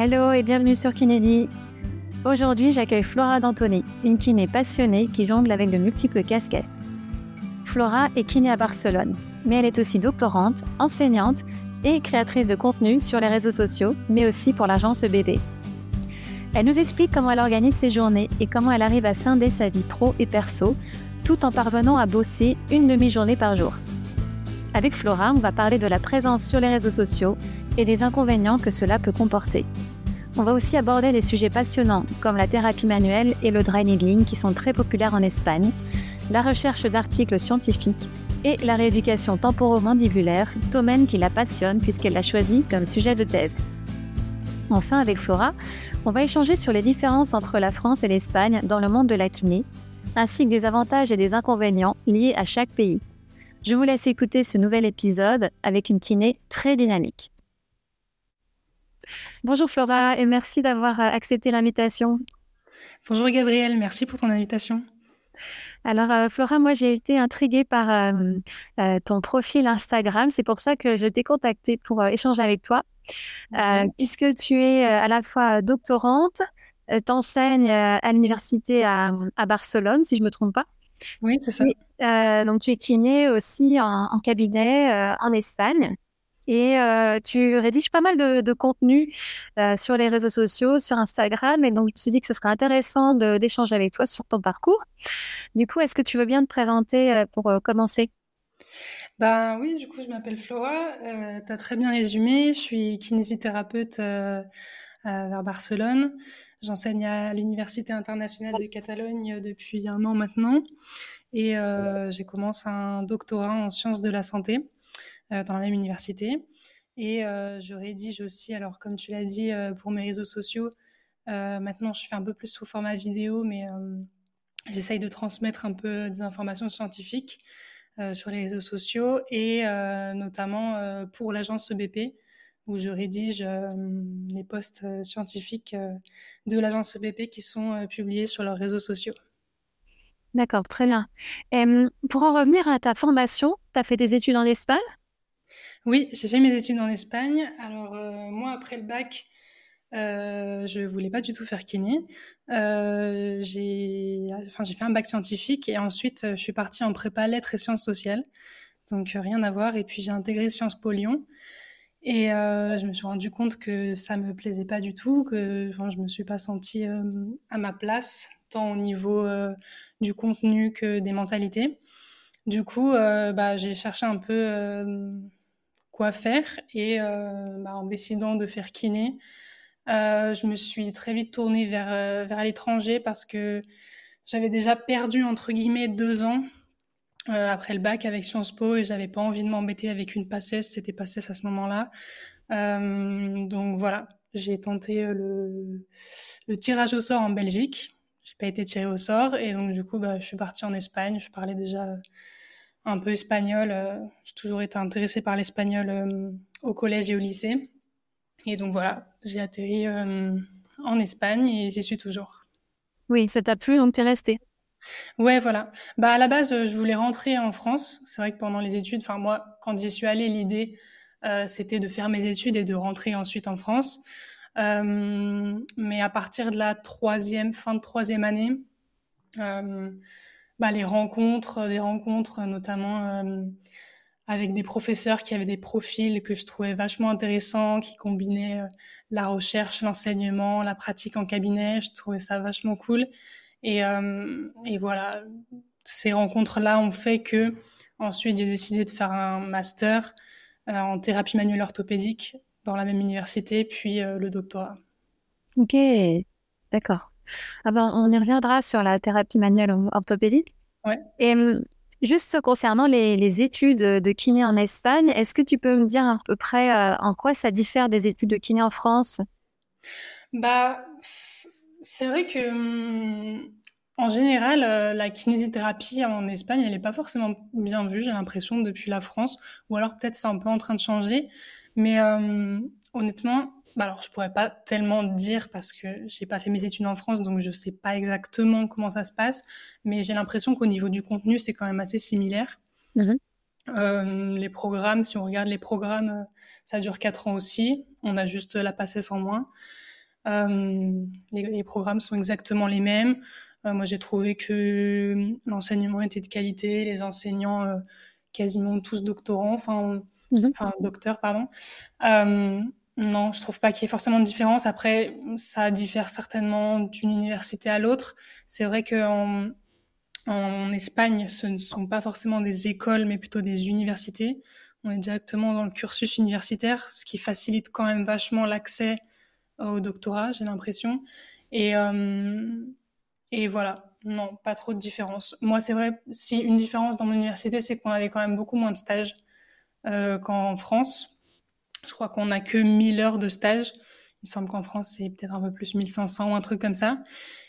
Hello et bienvenue sur Kinédi. Aujourd'hui, j'accueille Flora D'Antoni, une kiné passionnée qui jongle avec de multiples casquettes. Flora est kiné à Barcelone, mais elle est aussi doctorante, enseignante et créatrice de contenu sur les réseaux sociaux, mais aussi pour l'agence bébé. Elle nous explique comment elle organise ses journées et comment elle arrive à scinder sa vie pro et perso, tout en parvenant à bosser une demi-journée par jour. Avec Flora, on va parler de la présence sur les réseaux sociaux et des inconvénients que cela peut comporter. On va aussi aborder des sujets passionnants comme la thérapie manuelle et le dry needling qui sont très populaires en Espagne, la recherche d'articles scientifiques et la rééducation temporomandibulaire, domaine qui la passionne puisqu'elle l'a choisi comme sujet de thèse. Enfin, avec Flora, on va échanger sur les différences entre la France et l'Espagne dans le monde de la kiné, ainsi que des avantages et des inconvénients liés à chaque pays. Je vous laisse écouter ce nouvel épisode avec une kiné très dynamique. Bonjour Flora et merci d'avoir euh, accepté l'invitation. Bonjour Gabriel, merci pour ton invitation. Alors euh, Flora, moi j'ai été intriguée par euh, ton profil Instagram, c'est pour ça que je t'ai contactée pour échanger avec toi, puisque tu es à la fois doctorante, t'enseignes à l'université à, Barcelone, si je me trompe pas. Oui, c'est ça. donc tu es kiné aussi en cabinet en Espagne. Et euh, tu rédiges pas mal de, contenu euh, sur les réseaux sociaux, sur Instagram. Et donc, je me suis dit que ce serait intéressant d'échanger avec toi sur ton parcours. Du coup, est-ce que tu veux bien te présenter euh, pour commencer? Ben oui, du coup, je m'appelle Flora. tu as très bien résumé. Je suis kinésithérapeute vers Barcelone. J'enseigne à l'Université internationale de Catalogne depuis un an maintenant. Et j'ai commencé un doctorat en sciences de la santé. Euh, dans la même université. Et euh, je rédige aussi, alors comme tu l'as dit, euh, pour mes réseaux sociaux. maintenant, je fais un peu plus sous format vidéo, mais j'essaye de transmettre un peu des informations scientifiques sur les réseaux sociaux et notamment pour l'agence EBP où je rédige les posts scientifiques de l'agence EBP qui sont publiés sur leurs réseaux sociaux. D'accord, très bien. Pour en revenir à ta formation, tu as fait des études en Espagne? Oui, j'ai fait mes études en Espagne. Alors, euh, moi, après le bac, euh, je voulais pas du tout faire kiné. Euh, j'ai enfin, fait un bac scientifique et ensuite, je suis partie en prépa lettres et sciences sociales. Donc, rien à voir. Et puis, j'ai intégré Sciences Po Lyon. Et je me suis rendu compte que ça me plaisait pas du tout, que enfin, je me suis pas sentie à ma place, tant au niveau du contenu que des mentalités. Du coup, bah, j'ai cherché un peu quoi faire. Et euh, bah, en décidant de faire kiné, euh, je me suis très vite tournée vers, euh, vers l'étranger parce que j'avais déjà perdu, entre guillemets, deux ans après le bac avec Sciences Po et j'avais pas envie de m'embêter avec une passesse, c'était passesse à ce moment-là. donc voilà, j'ai tenté le, tirage au sort en Belgique. J'ai pas été tirée au sort et donc du coup, bah, je suis partie en Espagne. Je parlais déjà un peu espagnol. Euh, j'ai toujours été intéressée par l'espagnol euh, au collège et au lycée. Et donc voilà, j'ai atterri euh, en Espagne et j'y suis toujours. Oui, ça t'a plu, donc t'es restée. Ouais, voilà. Bah à la base, je voulais rentrer en France. C'est vrai que pendant les études, enfin moi, quand j'y suis allée, l'idée c'était de faire mes études et de rentrer ensuite en France. mais à partir de la troisième, fin de troisième année, bah, les rencontres, des rencontres notamment euh, avec des professeurs qui avaient des profils que je trouvais vachement intéressants, qui combinaient euh, la recherche, l'enseignement, la pratique en cabinet. Je trouvais ça vachement cool. Et, euh, et voilà, ces rencontres-là ont fait que ensuite j'ai décidé de faire un master en thérapie manuelle orthopédique dans la même université, puis le doctorat. Ok, d'accord. Ah ben, on y reviendra sur la thérapie manuelle orthopédique. Ouais. Et hum, juste concernant les, études de kiné en Espagne, est-ce que tu peux me dire à peu près euh, en quoi ça diffère des études de kiné en France? Bah, c'est vrai que hum, en général, euh, la kinésithérapie en Espagne, elle n'est pas forcément bien vue, j'ai l'impression, depuis la France. Ou alors peut-être c'est un peu en train de changer. Mais hum, honnêtement, bah alors je pourrais pas tellement dire parce que j'ai pas fait mes études en France, donc je sais pas exactement comment ça se passe, mais j'ai l'impression qu'au niveau du contenu, c'est quand même assez similaire. Mhm. Euh, les programmes, si on regarde les programmes, ça dure quatre ans aussi. On a juste la passesse en moins. les, programmes sont exactement les mêmes. moi, j'ai trouvé que l'enseignement était de qualité, les enseignants quasiment tous doctorants, enfin, mhm. enfin docteurs, pardon. Non, je trouve pas qu'il y ait forcément de différence. Après, ça diffère certainement d'une université à l'autre. C'est vrai qu'en en Espagne, ce ne sont pas forcément des écoles, mais plutôt des universités. On est directement dans le cursus universitaire, ce qui facilite quand même vachement l'accès au doctorat, j'ai l'impression. Et, euh, voilà, non, pas trop de différence. Moi, c'est vrai, si une différence dans mon université, c'est qu'on avait quand même beaucoup moins de stages euh, qu'en France. Je crois qu'on n'a que 1000 heures de stage. Il me semble qu'en France, c'est peut-être un peu plus 1500 ou un truc comme ça.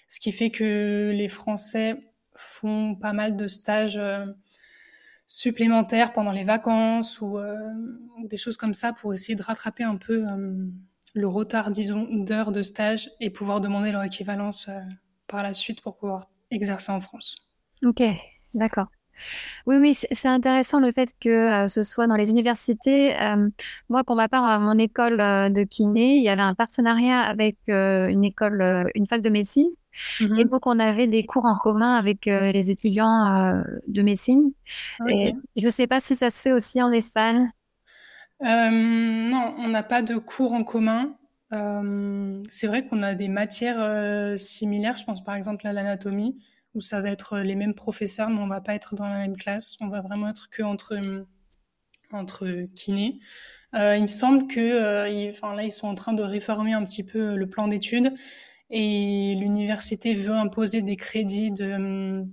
Ce qui fait que les Français font pas mal de stages euh, supplémentaires pendant les vacances euh, ou des choses comme ça pour essayer de rattraper un peu euh, le retard, disons, d'heures de stage et pouvoir demander leur équivalence par la suite pour pouvoir exercer en France. Ok, d'accord. Oui, oui, c'est intéressant le fait que ce soit dans les universités. moi, pour ma part, à mon école de kiné, il y avait un partenariat avec une école, une fac de médecine et donc, on avait des cours en commun avec euh, les étudiants euh, de médecine. Et je ne sais pas si ça se fait aussi en Espagne. Euh, non, on n'a pas de cours en commun. c'est vrai qu'on a des matières similaires. Je pense par exemple à l'anatomie, où ça va être les mêmes professeurs, mais on va pas être dans la même classe. On va vraiment être que entre, entre kinés. il me semble que, enfin là, ils sont en train de réformer un petit peu le plan d'études et l'université veut imposer des crédits de hum,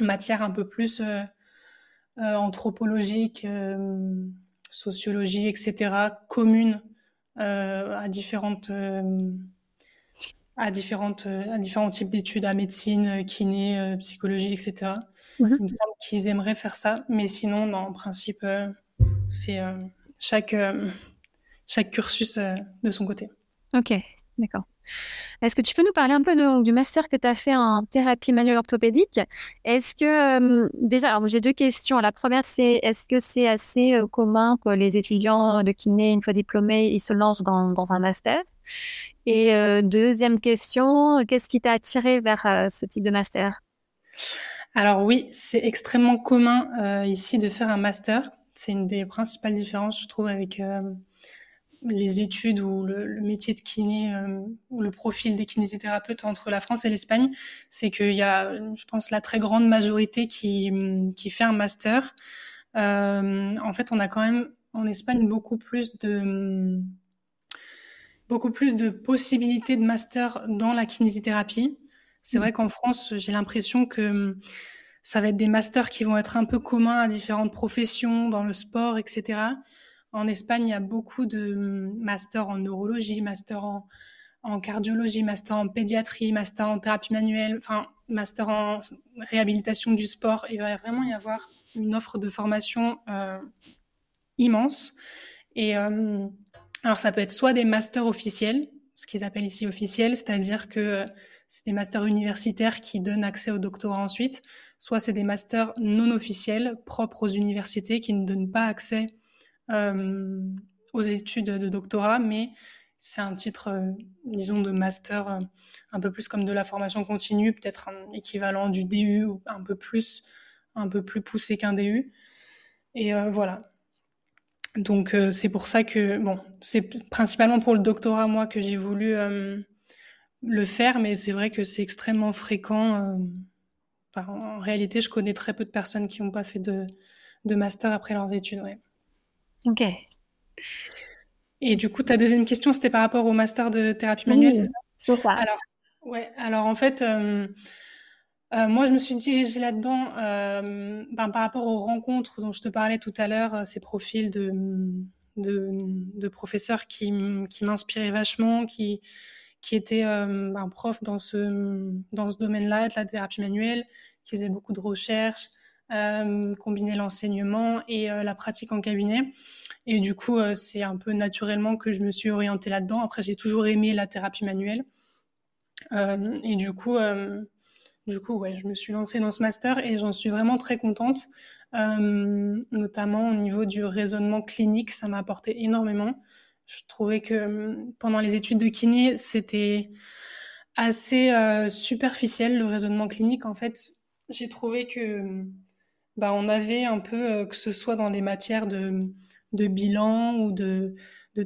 matières un peu plus euh, euh, anthropologiques, euh, sociologie, etc., communes à différentes à différentes à différents types d'études, à médecine, kiné, psychologie, etc. Mhm. Il me semble qu'ils aimeraient faire ça, mais sinon, non, en principe, c'est chaque chaque cursus de son côté. Ok, d'accord. Est-ce que tu peux nous parler un peu du master que tu as fait en thérapie manuelle orthopédique? Est-ce que, euh, déjà, j'ai deux questions. La première, c'est est-ce que c'est assez euh, commun que les étudiants de kiné, une fois diplômés, ils se lancent dans, un master? Et euh, deuxième question, qu'est-ce qui t'a attiré vers ce type de master? Alors oui, c'est extrêmement commun ici de faire un master. C'est une des principales différences, je trouve, avec les études ou le, métier de kiné euh, ou le profil des kinésithérapeutes entre la France et l'Espagne, c'est qu'il y a, je pense, la très grande majorité qui, qui fait un master. Euh, en fait, on a quand même en Espagne beaucoup plus de beaucoup plus de possibilités de master dans la kinésithérapie. C'est mmh. vrai qu'en France, j'ai l'impression que ça va être des masters qui vont être un peu communs à différentes professions, dans le sport, etc. En Espagne, il y a beaucoup de masters en neurologie, master en, cardiologie, master en pédiatrie, master en thérapie manuelle, enfin, master en réhabilitation du sport. Il va vraiment y avoir une offre de formation euh, immense. Et euh, alors, ça peut être soit des masters officiels, ce qu'ils appellent ici officiels, c'est-à-dire que c'est des masters universitaires qui donnent accès au doctorat ensuite, soit c'est des masters non officiels propres aux universités qui ne donnent pas accès euh, aux études de doctorat, mais c'est un titre, euh, disons, de master euh, un peu plus comme de la formation continue, peut-être un équivalent du DU ou un peu plus, un peu plus poussé qu'un DU. Et voilà. Donc c'est pour ça que, bon, c'est principalement pour le doctorat, moi, que j'ai voulu le faire, mais c'est vrai que c'est extrêmement fréquent. en réalité, je connais très peu de personnes qui n'ont pas fait de, de, master après leurs études. Ouais. Ok. Et du coup, ta deuxième question, c'était par rapport au master de thérapie manuelle, c'est ça? Alors, ouais, alors en fait, euh, euh, moi, je me suis dirigée là-dedans euh, ben, par rapport aux rencontres dont je te parlais tout à l'heure, ces profils de, professeurs qui, m'inspiraient vachement, qui, étaient un prof dans ce, dans ce domaine-là, de la thérapie manuelle, qui faisaient beaucoup de recherches, euh, combiner l'enseignement et euh, la pratique en cabinet. Et du coup, euh, c'est un peu naturellement que je me suis orientée là-dedans. Après, j'ai toujours aimé la thérapie manuelle. et du coup, du coup, ouais, je me suis lancée dans ce master et j'en suis vraiment très contente. notamment au niveau du raisonnement clinique, ça m'a apporté énormément. Je trouvais que hum, pendant les études de kiné, c'était assez superficiel le raisonnement clinique. En fait, j'ai trouvé que hum, bah, on avait un peu, que ce soit dans des matières de, bilan ou de,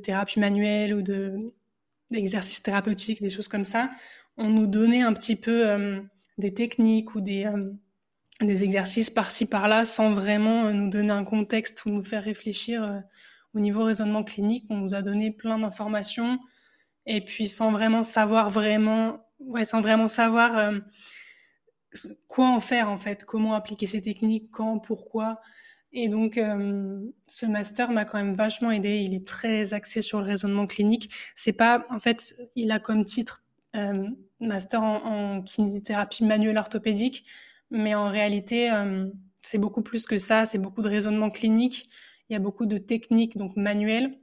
thérapie manuelle ou de d'exercices thérapeutiques, des choses comme ça, on nous donnait un petit peu euh, des techniques ou des, euh, des exercices par-ci par-là sans vraiment euh, nous donner un contexte ou nous faire réfléchir au niveau raisonnement clinique. On nous a donné plein d'informations et puis sans vraiment savoir vraiment, ouais, sans vraiment savoir quoi en faire en fait, comment appliquer ces techniques, quand, pourquoi. Et donc, ce master m'a quand même vachement aidé. Il est très axé sur le raisonnement clinique. C'est pas, en fait, il a comme titre euh, master en, kinésithérapie manuelle orthopédique, mais en réalité, euh, c'est beaucoup plus que ça. C'est beaucoup de raisonnement clinique. Il y a beaucoup de techniques donc manuelles,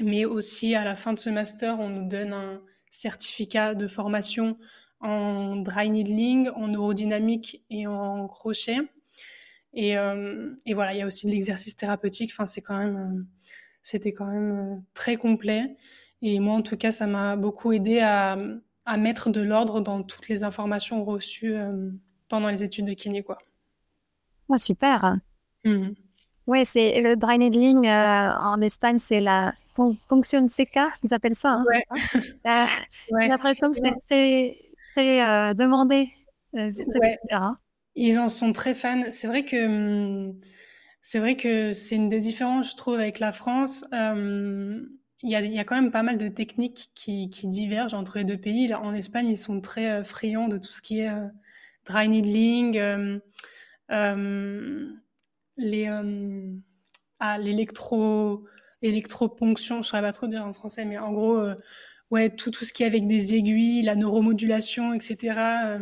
mais aussi à la fin de ce master, on nous donne un certificat de formation en dry needling, en neurodynamique et en crochet. Et, euh, voilà, il y a aussi de l'exercice thérapeutique. Enfin, c'est c'était quand même très complet. Et moi, en tout cas, ça m'a beaucoup aidé à, à mettre de l'ordre dans toutes les informations reçues euh, pendant les études de kiné, quoi. Oh, super. Mmh. Oui, c'est le dry needling euh, en Espagne, c'est la fonction CK, ils appellent ça. Hein, ouais. Euh, j'ai l'impression que c'est très, très demandé. ouais. Ils en sont très fans. C'est vrai que hum, c'est vrai que c'est une des différences, je trouve, avec la France il y, a, il y, a, quand même pas mal de techniques qui, qui, divergent entre les deux pays. en Espagne, ils sont très euh, friands de tout ce qui est euh, dry needling, euh, euh les, ah, l'électro, électroponction, je ne saurais pas trop dire en français, mais en gros, ouais, tout, tout ce qui est avec des aiguilles, la neuromodulation, etc.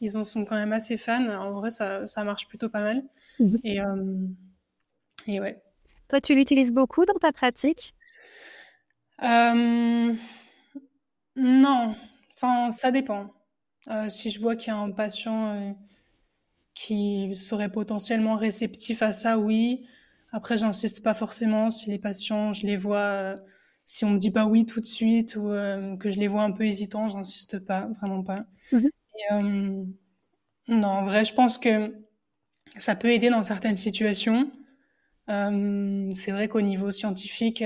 ils en sont quand même assez fans. En vrai, ça, ça marche plutôt pas mal. Mmh et, et ouais. Toi, tu l'utilises beaucoup dans ta pratique? Euh, non, enfin, ça dépend. Euh, si je vois qu'il y a un patient euh, qui serait potentiellement réceptif à ça, oui. Après, j'insiste pas forcément. Si les patients, je les vois, si on me dit pas oui tout de suite ou que je les vois un peu hésitants, j'insiste pas, vraiment pas. Mmh non, en vrai, je pense que ça peut aider dans certaines situations. c'est vrai qu'au niveau scientifique,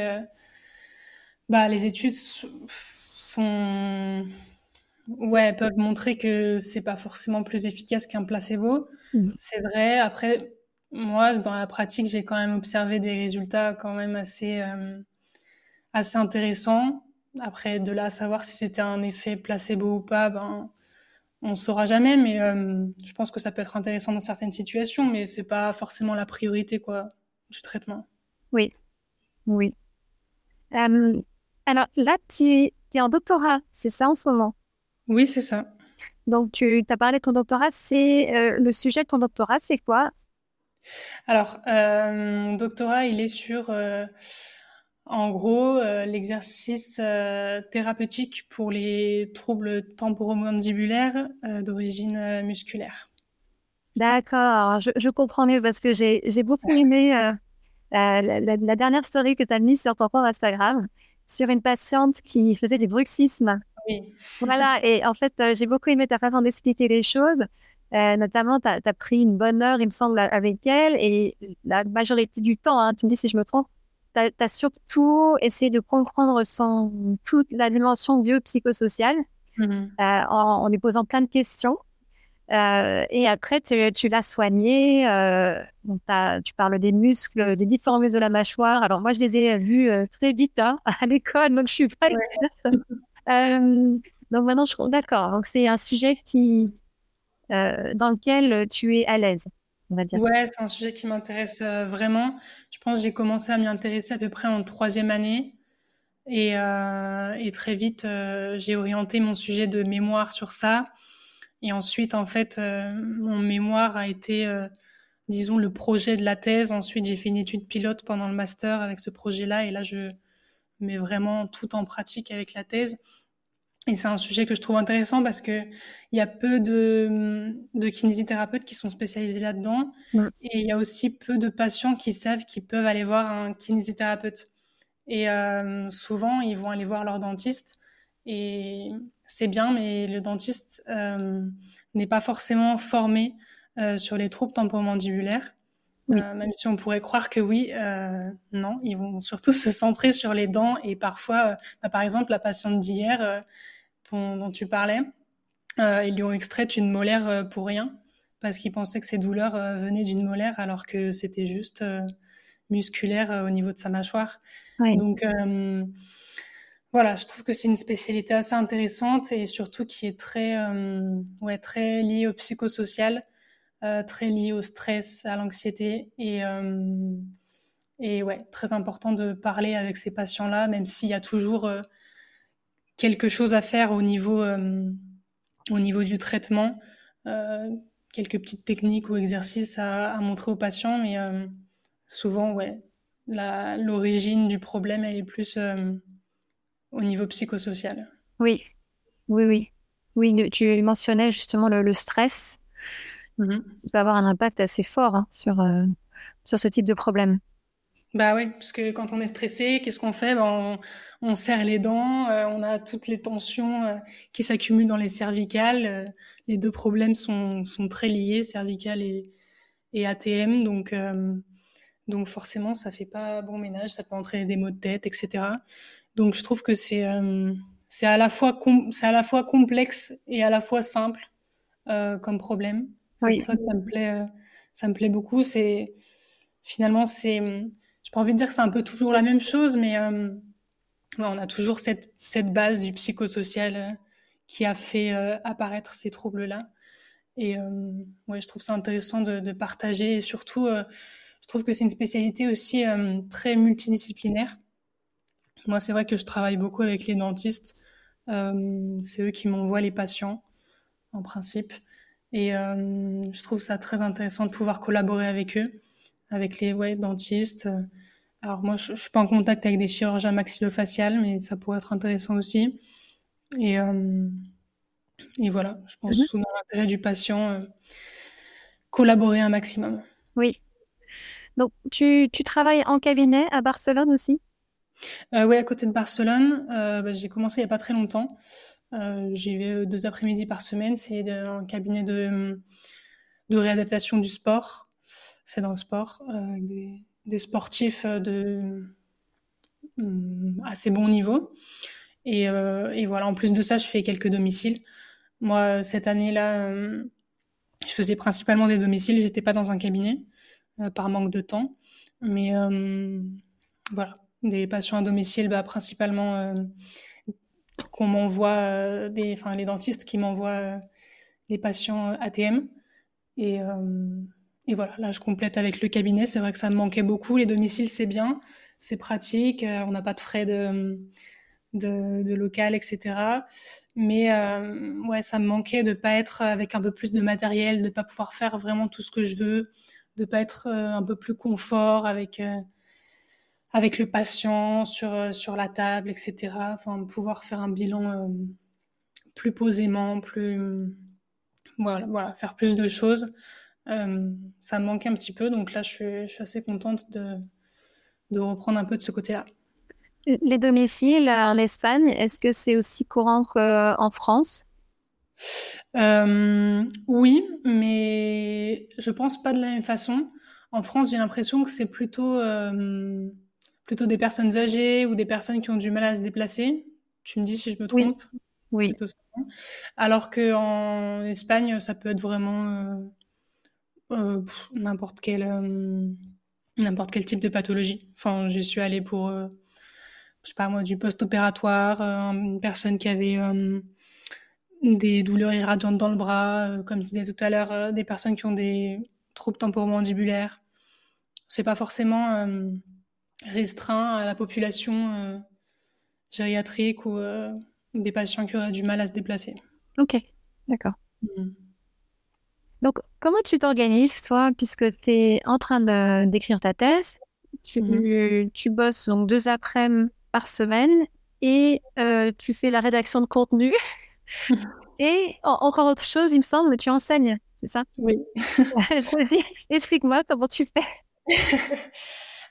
bah, les études sont ouais, peuvent montrer que c'est pas forcément plus efficace qu'un placebo. Mmh. C'est vrai. Après, moi, dans la pratique, j'ai quand même observé des résultats quand même assez, euh, assez intéressants. Après, de là à savoir si c'était un effet placebo ou pas, ben, on ne saura jamais. Mais euh, je pense que ça peut être intéressant dans certaines situations, mais c'est pas forcément la priorité quoi, du traitement. Oui, oui. Euh, alors là, tu es, en doctorat, c'est ça en ce moment? Oui, c'est ça. Donc, tu as parlé de ton doctorat. C'est euh, le sujet de ton doctorat, c'est quoi? Alors, euh, mon doctorat, il est sur, euh, en gros, l'exercice thérapeutique pour les troubles temporomandibulaires d'origine musculaire. D'accord, je, comprends mieux parce que j'ai beaucoup aimé la, dernière story que tu as mise sur ton compte Instagram sur une patiente qui faisait du bruxisme. Oui. Voilà, et en fait, euh, j'ai beaucoup aimé ta façon d'expliquer les choses. Euh, notamment, tu as, pris une bonne heure, il me semble, avec elle, et la majorité du temps, hein, tu me dis si je me trompe, tu as, surtout essayé de comprendre son, toute la dimension biopsychosociale euh, en, en, lui posant plein de questions. Euh, et après, tu, tu l'as soigné. Euh, tu parles des muscles, des différents muscles de la mâchoire. Alors moi, je les ai vus euh, très vite hein, à l'école, donc je suis pas euh, donc maintenant, je suis d'accord. Donc c'est un sujet qui, dans lequel tu es à l'aise. On va dire. Ouais, c'est un sujet qui m'intéresse vraiment. Je pense que j'ai commencé à m'y intéresser à peu près en troisième année. Et, et très vite, j'ai orienté mon sujet de mémoire sur ça. Et ensuite, en fait, euh, mon mémoire a été, euh, disons, le projet de la thèse. Ensuite, j'ai fait une étude pilote pendant le master avec ce projet-là. Et là, je mets vraiment tout en pratique avec la thèse. Et c'est un sujet que je trouve intéressant parce qu'il y a peu de, de kinésithérapeutes qui sont spécialisés là-dedans. Et il y a aussi peu de patients qui savent qu'ils peuvent aller voir un kinésithérapeute. Et souvent, ils vont aller voir leur dentiste. Et c'est bien, mais le dentiste n'est pas forcément formé sur les troubles temporomandibulaires. même si on pourrait croire que oui, non, ils vont surtout se centrer sur les dents et parfois, bah, par exemple, la patiente d'hier dont, tu parlais, ils lui ont extrait une molaire pour rien parce qu'ils pensaient que ses douleurs venaient d'une molaire alors que c'était juste musculaire au niveau de sa mâchoire. Donc voilà, je trouve que c'est une spécialité assez intéressante et surtout qui est très, très liée au psychosocial, très liée au stress, à l'anxiété et et ouais, très important de parler avec ces patients-là, même s'il y a toujours quelque chose à faire au niveau, au niveau du traitement, quelques petites techniques ou exercices à, montrer aux patients, mais souvent, ouais, l'origine du problème, elle est plus euh, au niveau psychosocial. Oui, oui, oui. Oui, tu mentionnais justement le, stress. Mm peut avoir un impact assez fort hein, sur, euh, sur ce type de problème. Bah oui, parce que quand on est stressé, qu'est-ce qu'on fait? Ben, on, serre les dents, euh, on a toutes les tensions qui s'accumulent dans les cervicales. les deux problèmes sont, sont, très liés, cervical et, et ATM. Donc, donc forcément, ça fait pas bon ménage, ça peut entraîner des maux de tête, etc. Donc je trouve que c'est euh, c'est à la fois c'est à la fois complexe et à la fois simple euh, comme problème. Oui. ça me plaît euh, ça me plaît beaucoup. C'est finalement c'est j'ai pas envie de dire que c'est un peu toujours la même chose, mais on a toujours cette cette base du psychosocial qui a fait apparaître ces troubles là. Et ouais, je trouve ça intéressant de, de partager et surtout je trouve que c'est une spécialité aussi très multidisciplinaire. Moi, c'est vrai que je travaille beaucoup avec les dentistes. Euh, c'est eux qui m'envoient les patients, en principe. Et euh, je trouve ça très intéressant de pouvoir collaborer avec eux, avec les ouais, dentistes. Alors moi, je, ne suis pas en contact avec des chirurgiens maxillofaciales, mais ça pourrait être intéressant aussi. Et, et voilà, je pense mmh. dans l'intérêt du patient, collaborer un maximum. Oui, donc, tu, travailles en cabinet à Barcelone aussi? euh, Oui, à côté de Barcelone. Euh, bah, j'ai commencé il n'y a pas très longtemps. Euh, j'y vais deux après-midi par semaine. C'est un cabinet de, réadaptation du sport. C'est dans le sport. Des, sportifs de mm, assez bon niveau. Et, voilà, en plus de ça, je fais quelques domiciles. Moi, cette année-là, je faisais principalement des domiciles. J'étais pas dans un cabinet. Euh, par manque de temps. Mais euh, voilà, des patients à domicile, bah, principalement euh, qu'on m'envoie, enfin les dentistes qui m'envoient les patients ATM. Et, et, voilà, là je complète avec le cabinet. C'est vrai que ça me manquait beaucoup. Les domiciles, c'est bien, c'est pratique, on n'a pas de frais de, de, local, etc. Mais ouais, ça me manquait de pas être avec un peu plus de matériel, de pas pouvoir faire vraiment tout ce que je veux, de pas être euh, un peu plus confort avec euh, avec le patient sur euh, sur la table, etc. Enfin, pouvoir faire un bilan plus posément, plus voilà, voilà, faire plus de choses. ça me manquait un petit peu, donc là, je suis, je suis assez contente de, de reprendre un peu de ce côté-là. Les domiciles en Espagne, est-ce que c'est aussi courant qu'en France? Euh, oui, mais je pense pas de la même façon. En France, j'ai l'impression que c'est plutôt, euh, plutôt des personnes âgées ou des personnes qui ont du mal à se déplacer. Tu me dis si je me trompe? Oui. Alors qu'en Espagne, ça peut être vraiment euh, n'importe quel, n'importe quel type de pathologie. Enfin, j'y suis allée pour, je sais pas moi, du post-opératoire, une personne qui avait des douleurs irradiantes dans le bras, euh, comme je disais tout à l'heure, euh, des personnes qui ont des troubles temporomandibulaires. C'est pas forcément euh, restreint à la population gériatrique ou des patients qui auraient du mal à se déplacer. Ok, d'accord. Mm. Donc, comment tu t'organises, toi, puisque tu es en train d'écrire ta thèse, tu, mm-hmm. tu, bosses donc deux après-midi par semaine et tu fais la rédaction de contenu Et encore autre chose, il me semble, tu enseignes, c'est ça? Oui. explique-moi comment tu fais.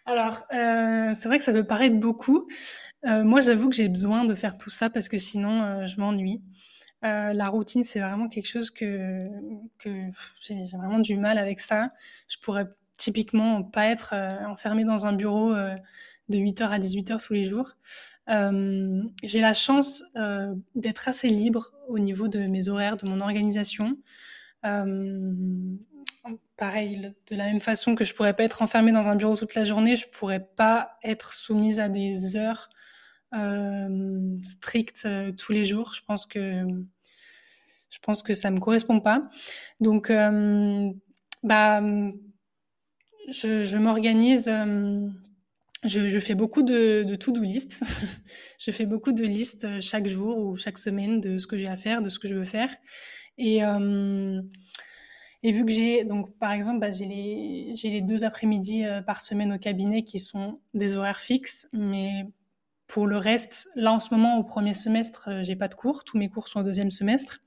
Alors, c'est vrai que ça peut paraître beaucoup. moi, j'avoue que j'ai besoin de faire tout ça parce que sinon, je m'ennuie. la routine, c'est vraiment quelque chose que, j'ai vraiment du mal avec ça. Je pourrais typiquement pas être enfermée dans un bureau de 8h à 18h tous les jours. Euh, j'ai la chance euh, d'être assez libre au niveau de mes horaires, de mon organisation. Euh, pareil, de la même façon que je pourrais pas être enfermée dans un bureau toute la journée, je pourrais pas être soumise à des heures strictes tous les jours. Je pense que je pense ça me correspond pas. Donc, bah, je, m'organise je, fais beaucoup de, to-do list. je fais beaucoup de listes euh, chaque jour ou chaque semaine de ce que j'ai à faire, de ce que je veux faire. Et, euh, et vu que j'ai, donc par exemple, bah, j'ai les, les, deux après-midi euh, par semaine au cabinet qui sont des horaires fixes, mais pour le reste, là en ce moment, au premier semestre, j'ai pas de cours. Tous mes cours sont au deuxième semestre.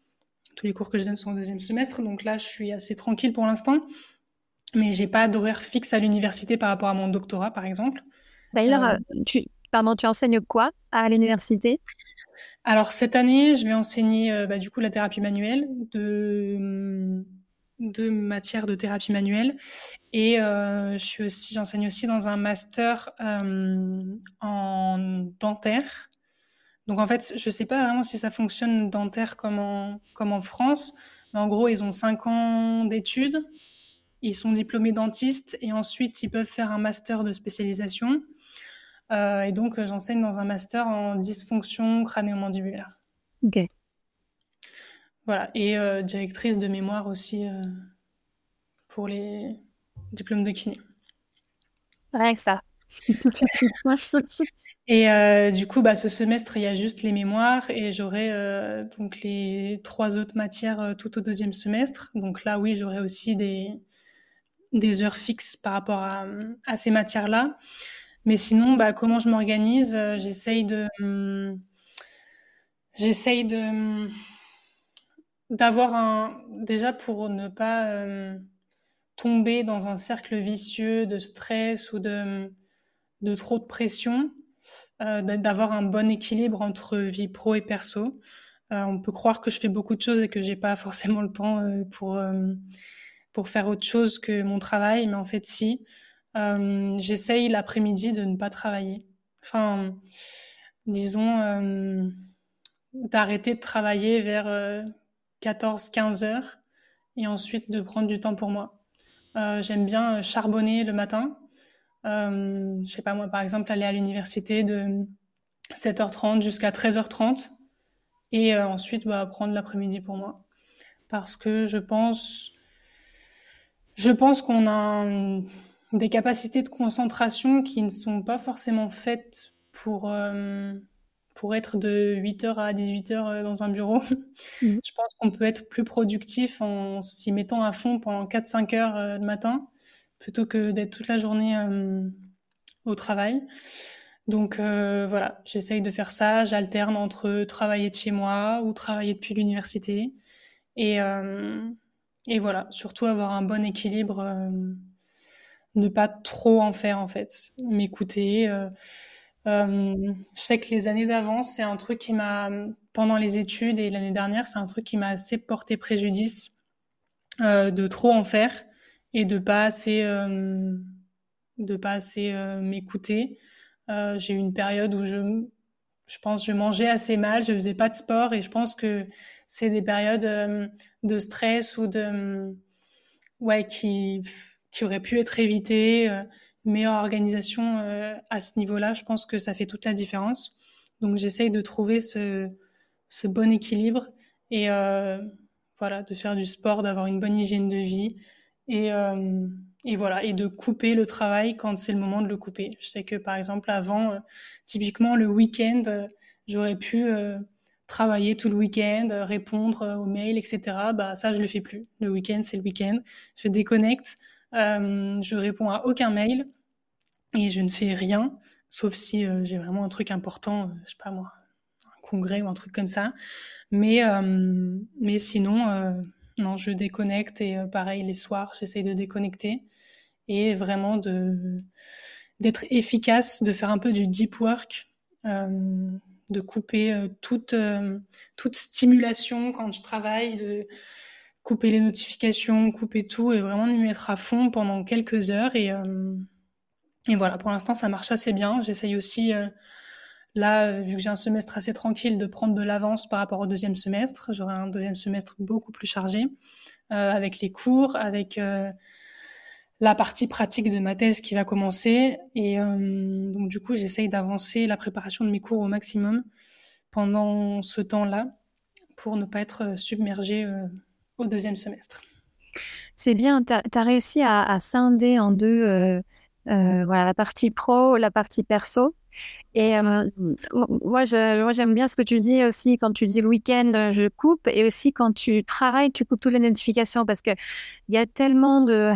Tous les cours que je donne sont au deuxième semestre. Donc là, je suis assez tranquille pour l'instant. Mais j'ai pas d'horaire fixe à l'université par rapport à mon doctorat, par exemple. D'ailleurs, euh, euh, tu, pardon, tu enseignes quoi à l'université? Alors, cette année, je vais enseigner euh, bah, du coup la thérapie manuelle, de, deux matières de thérapie manuelle. Et je suis aussi, j'enseigne aussi dans un master en dentaire. Donc en fait, je ne sais pas vraiment si ça fonctionne dentaire comme en, France, mais en gros, ils ont cinq ans d'études, ils sont diplômés dentistes et ensuite ils peuvent faire un master de spécialisation. Euh, et donc, euh, j'enseigne dans un master en dysfonction crânio-mandibulaire. Ok. Voilà. Et euh, directrice de mémoire aussi pour les diplômes de kiné. Rien que ça. et du coup, bah, ce semestre, il y a juste les mémoires et j'aurai donc les trois autres matières tout au deuxième semestre. Donc là, oui, j'aurai aussi des, des heures fixes par rapport à, à ces matières-là. Mais sinon, bah, comment je m'organise euh, J'essaye de, hum, j'essaye de hum, d'avoir un déjà pour ne pas hum, tomber dans un cercle vicieux de stress ou de de trop de pression, euh, d'avoir un bon équilibre entre vie pro et perso. Euh, on peut croire que je fais beaucoup de choses et que j'ai pas forcément le temps pour pour faire autre chose que mon travail, mais en fait si. Euh, j'essaye l'après-midi de ne pas travailler. Enfin, disons, euh, d'arrêter de travailler vers 14-15 euh, heures et ensuite de prendre du temps pour moi. J'aime bien charbonner le matin. je sais pas moi, par exemple, aller à l'université de 7h30 jusqu'à 13h30 et ensuite bah, prendre l'après-midi pour moi. Parce que je pense, je pense qu'on a des capacités de concentration qui ne sont pas forcément faites pour, euh, pour être de 8h à 18h euh, dans un bureau. Mmh. Je pense qu'on peut être plus productif en s'y mettant à fond pendant 4-5 heures euh, le matin plutôt que d'être toute la journée au travail. Donc voilà, j'essaye de faire ça. J'alterne entre travailler de chez moi ou travailler depuis l'université. Et, et voilà, surtout avoir un bon équilibre ne pas trop en faire en fait, m'écouter. Euh, euh, je sais que les années d'avant, c'est un truc qui m'a, pendant les études et l'année dernière, c'est un truc qui m'a assez porté préjudice euh, de trop en faire et de pas assez, de pas assez m'écouter. J'ai eu une période où je, je pense, je mangeais assez mal, je faisais pas de sport et je pense que c'est des périodes de stress ou de, ouais, qui qui aurait pu être évité, euh, meilleure organisation euh, à ce niveau-là, je pense que ça fait toute la différence. Donc j'essaye de trouver ce, bon équilibre et euh, voilà, de faire du sport, d'avoir une bonne hygiène de vie et, et voilà, et de couper le travail quand c'est le moment de le couper. Je sais que par exemple avant, typiquement le week-end, j'aurais pu travailler tout le week-end, répondre aux mails, etc. Bah ça, je le fais plus. Le week-end, c'est le week-end. Je déconnecte. Euh, je réponds à aucun mail et je ne fais rien, sauf si euh, j'ai vraiment un truc important, euh, je sais pas moi, un congrès ou un truc comme ça. Mais, mais sinon, non, je déconnecte et pareil, les soirs, j'essaye de déconnecter et vraiment de d'être efficace, de faire un peu du deep work, de couper toute, toute stimulation quand je travaille, de couper les notifications, couper tout et vraiment de me mettre à fond pendant quelques heures. Et, et voilà, pour l'instant, ça marche assez bien. J'essaye aussi Là, vu que j'ai un semestre assez tranquille, de prendre de l'avance par rapport au deuxième semestre. J'aurai un deuxième semestre beaucoup plus chargé, euh, avec les cours, avec euh, la partie pratique de ma thèse qui va commencer. Et euh, donc, du coup, j'essaye d'avancer la préparation de mes cours au maximum pendant ce temps-là pour ne pas être submergée au deuxième semestre. C'est bien, tu as, réussi à, scinder en deux voilà, la partie pro, la partie perso. Et euh, moi, moi, j'aime bien ce que tu dis aussi quand tu dis le week-end, euh, je coupe, et aussi quand tu travailles, tu coupes toutes les notifications parce que il y a tellement de,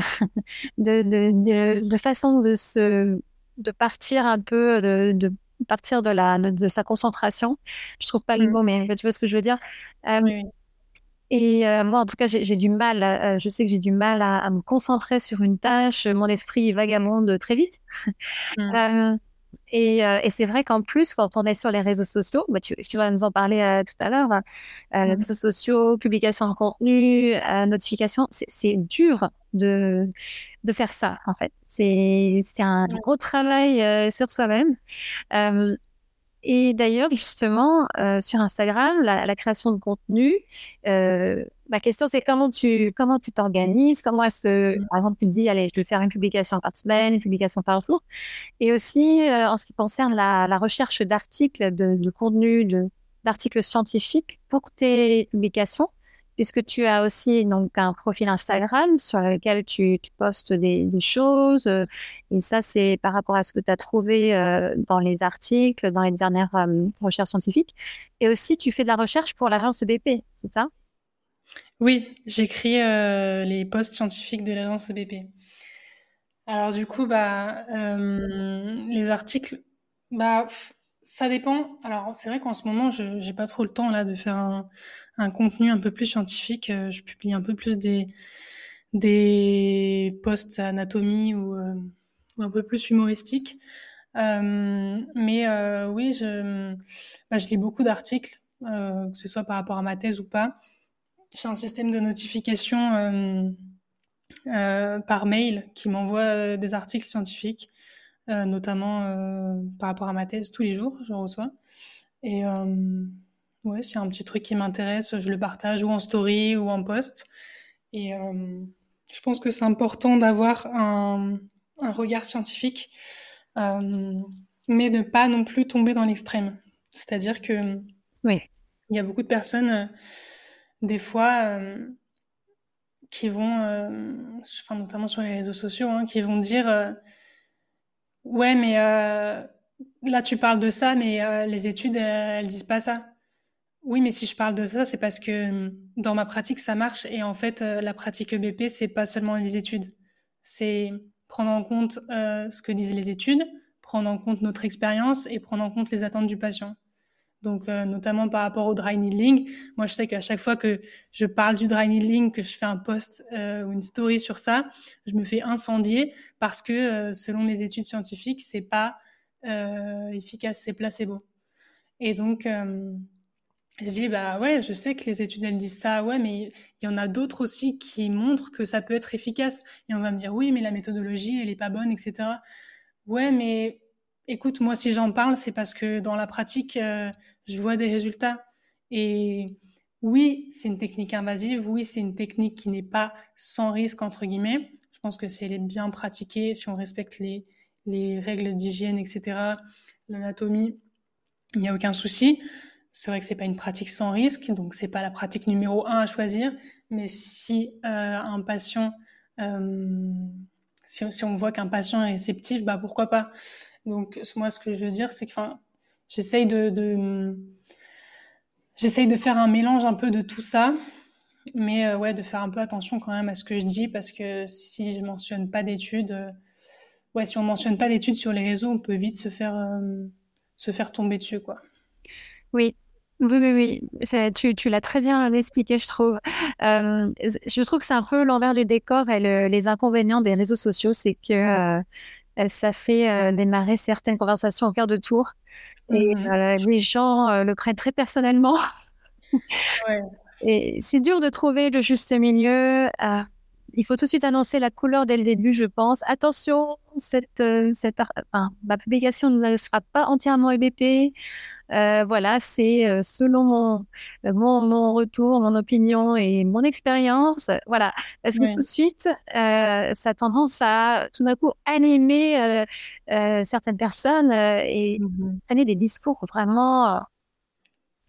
de, de, de, façons de se, de partir un peu, de, de partir de la, de sa concentration. Je trouve pas le mmh. mot, mais tu vois ce que je veux dire? Euh, et moi, en tout cas, j'ai du mal. je sais que j'ai du mal à, me concentrer sur une tâche. Mon esprit vagabonde très vite. Mmh. Euh, et, c'est vrai qu'en plus, quand on est sur les réseaux sociaux, bah, tu, vas nous en parler euh, tout à l'heure, euh, mmh. réseaux sociaux, publication de contenu, notification, c'est dur de, de faire ça, en fait. C'est un gros travail sur soi-même. Et d'ailleurs, justement, euh, sur Instagram, la, création de contenu, euh, ma question c'est comment tu comment tu t'organises, comment est-ce que, par exemple, tu te dis, allez, je vais faire une publication par semaine, une publication par jour, et aussi euh, en ce qui concerne la, la recherche d'articles, de, de contenu, d'articles scientifiques pour tes publications puisque tu as aussi donc un profil Instagram sur lequel tu, postes des, choses. Euh, et ça, c'est par rapport à ce que tu as trouvé euh, dans les articles, dans les dernières euh, recherches scientifiques. Et aussi, tu fais de la recherche pour l'agence EBP, c'est ça? Oui, j'écris les posts scientifiques de l'agence EBP. Alors du coup, bah, les articles, bah, ça dépend. Alors c'est vrai qu'en ce moment, je n'ai pas trop le temps là de faire un contenu un peu plus scientifique. Euh, je publie un peu plus des, posts anatomie ou, euh, ou un peu plus humoristiques. Euh, mais oui, je, bah, je lis beaucoup d'articles, que ce soit par rapport à ma thèse ou pas. J'ai un système de notification par mail qui m'envoie des articles scientifiques, notamment par rapport à ma thèse tous les jours, je reçois. Et Ouais, c'est un petit truc qui m'intéresse, je le partage ou en story ou en post. Et euh, je pense que c'est important d'avoir un, un, regard scientifique, euh, mais ne pas non plus tomber dans l'extrême. C'est-à-dire que oui. il y a beaucoup de personnes, euh, des fois, qui vont, enfin, notamment sur les réseaux sociaux, hein, qui vont dire Ouais, mais là tu parles de ça, mais les études, elles disent pas ça. Oui, mais si je parle de ça, c'est parce que hum, dans ma pratique, ça marche. Et en fait, euh, la pratique EBP, c'est pas seulement les études. C'est prendre en compte euh, ce que disent les études, prendre en compte notre expérience et prendre en compte les attentes du patient. Donc, euh, notamment par rapport au dry needling, moi, je sais qu'à chaque fois que je parle du dry needling, que je fais un post ou une story sur ça, je me fais incendier parce que, selon les études scientifiques, c'est pas efficace, c'est placebo. Et donc, je dis, bah ouais, je sais que les études, elles disent ça, ouais, mais il y en a d'autres aussi qui montrent que ça peut être efficace. Et on va me dire, oui, mais la méthodologie, elle est pas bonne, etc. Ouais, mais écoute, moi, si j'en parle, c'est parce que dans la pratique, euh, je vois des résultats. Et oui, c'est une technique invasive, oui, c'est une technique qui n'est pas sans risque, entre guillemets. Je pense que si elle est bien pratiquée, si on respecte les, les règles d'hygiène, etc., l'anatomie, il n'y a aucun souci. C'est vrai que c'est pas une pratique sans risque, donc c'est pas la pratique numéro un à choisir. Mais si euh, un patient, euh, si, si, on voit qu'un patient est réceptif, bah pourquoi pas? Donc moi, ce que je veux dire, c'est que, j'essaye de, faire un mélange un peu de tout ça, mais euh, ouais, de faire un peu attention quand même à ce que je dis parce que si je mentionne pas d'études, euh, ouais, si on mentionne pas d'études sur les réseaux, on peut vite se faire euh, se faire tomber dessus, quoi. Oui, oui, oui, oui. tu, l'as très bien expliqué, je trouve. Je trouve que c'est un peu l'envers du décor et les inconvénients des réseaux sociaux, c'est que ça fait démarrer certaines conversations au cœur de tour. Et mmh les gens le prennent très personnellement. Et c'est dur de trouver le juste milieu il faut tout de suite annoncer la couleur dès le début, je pense. Attention, cette, euh, cette ma publication ne sera pas entièrement EBP. Euh, voilà, c'est euh, selon mon, mon, retour, mon opinion et mon expérience. Voilà, parce que tout de suite, ça a tendance à tout d'un coup animer certaines personnes et mmh des discours vraiment.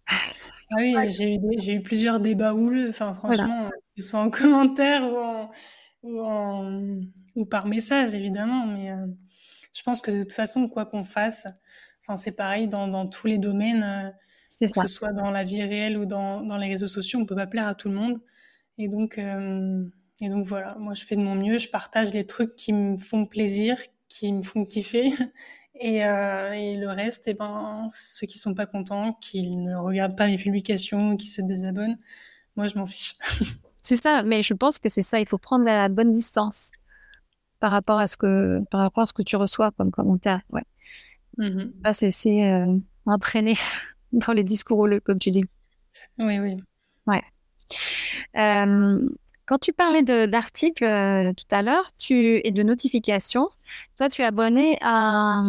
Ah oui, j'ai eu, j'ai eu plusieurs débats houleux, enfin franchement, ce soit en commentaire ou, en, ou, par message évidemment, mais euh, je pense que de toute façon, quoi qu'on fasse, enfin c'est pareil dans, dans, tous les domaines, euh, que ce soit dans la vie réelle ou dans, dans, les réseaux sociaux, on peut pas plaire à tout le monde. Et donc, euh, et donc voilà, moi je fais de mon mieux, je partage les trucs qui me font plaisir, qui me font kiffer. Euh, et, le reste, et eh ben, ceux qui sont pas contents, qui ne regardent pas mes publications, qui se désabonnent, moi je m'en fiche. c'est ça, mais je pense que c'est ça, il faut prendre la bonne distance par rapport à ce que, par rapport à ce que tu reçois comme commentaire. Ouais. Mmh pas se laisser euh, entraîner dans les discours comme tu dis. Oui, oui. Ouais. Euh, quand tu parlais d'articles euh, tout à l'heure tu, et de notifications, toi, tu es abonné à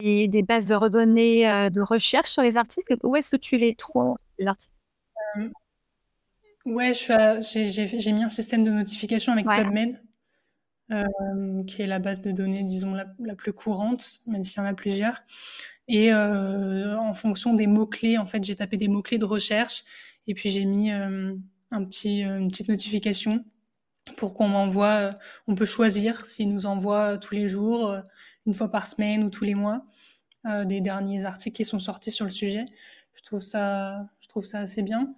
des, bases de redonnées euh, de recherche sur les articles? Où est-ce que tu les trouves, les articles? Ouais, j'ai mis un système de notification avec PubMed, qui est la base de données, disons, la, la plus courante, même s'il y en a plusieurs. Et en fonction des mots-clés, en fait, j'ai tapé des mots-clés de recherche et puis j'ai mis un petit, euh, une petite notification pour qu'on m'envoie. Euh, on peut choisir s'il nous envoie tous les jours, euh, une fois par semaine ou tous les mois, des derniers articles qui sont sortis sur le sujet. Je trouve ça, je trouve ça assez bien.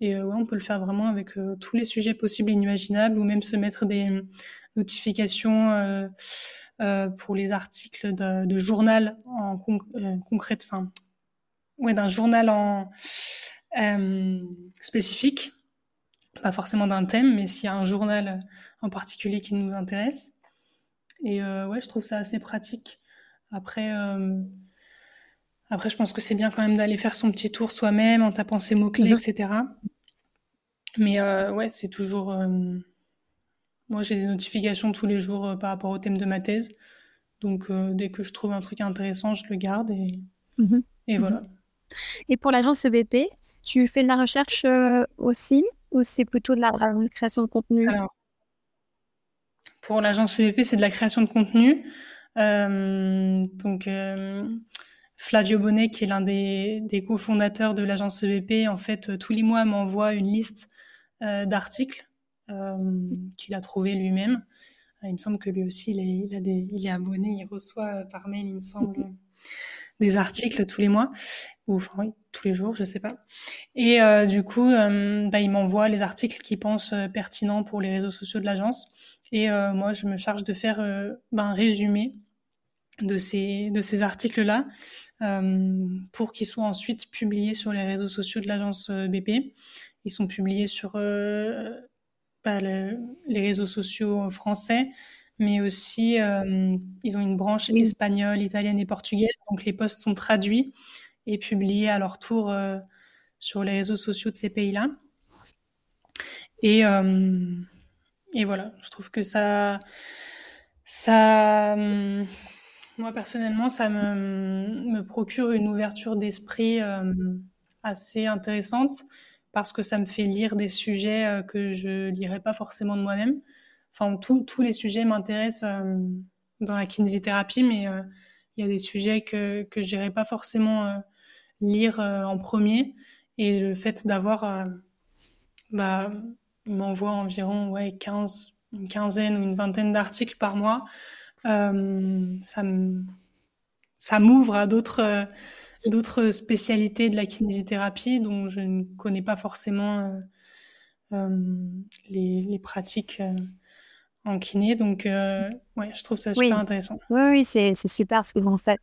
Et ouais, on peut le faire vraiment avec tous les sujets possibles et inimaginables, ou même se mettre des notifications pour les articles de, journal en concret, enfin, ouais, d'un journal en spécifique pas forcément d'un thème, mais s'il y a un journal en particulier qui nous intéresse. Et euh, ouais, je trouve ça assez pratique. Après, euh, après je pense que c'est bien quand même d'aller faire son petit tour soi-même en tapant ses mots-clés, mhm. etc. Mais euh, ouais, c'est toujours. Moi, j'ai des notifications tous les jours par rapport au thème de ma thèse. Donc, dès que je trouve un truc intéressant, je le garde et, mhm. et voilà. Et pour l'agence EBP, tu fais de la recherche aussi ou c'est plutôt de la création de contenu? Alors, pour l'agence EVP, c'est de la création de contenu. Euh, donc, euh, Flavio Bonnet, qui est l'un des, des cofondateurs de l'agence EVP, en fait, euh, tous les mois m'envoie une liste d'articles qu'il a trouvé lui-même. Il me semble que lui aussi, il est, il a des, il est abonné, il reçoit par mail, il me semble, des articles tous les mois, ou enfin oui, tous les jours, je sais pas. Et euh, du coup, euh, bah, il m'envoie les articles qu'il pense euh, pertinents pour les réseaux sociaux de l'agence. Et moi, je me charge de faire bah, un résumé de ces, de ces articles-là pour qu'ils soient ensuite publiés sur les réseaux sociaux de l'agence BP. Ils sont publiés sur bah, les réseaux sociaux français, mais aussi euh, ils ont une branche espagnole, italienne et portugaise. Donc les posts sont traduits et publiés à leur tour euh, sur les réseaux sociaux de ces pays-là. Et, euh, et, voilà, je trouve que ça, ça, moi personnellement, ça me, procure une ouverture d'esprit assez intéressante parce que ça me fait lire des sujets que je lirais pas forcément de moi-même enfin, tous les sujets m'intéressent euh, dans la kinésithérapie, mais euh, il y a des sujets que, je n'irai pas forcément euh, lire en premier. Et le fait d'avoir, bah, il m'envoie environ ouais, 15, une quinzaine ou une vingtaine d'articles par mois. Ça ça m'ouvre à d'autres d'autres spécialités de la kinésithérapie dont je ne connais pas forcément les, les, pratiques en kiné. Donc, euh, ouais, je trouve ça super intéressant. Oui, oui, c'est, super ce qu'ils ont fait.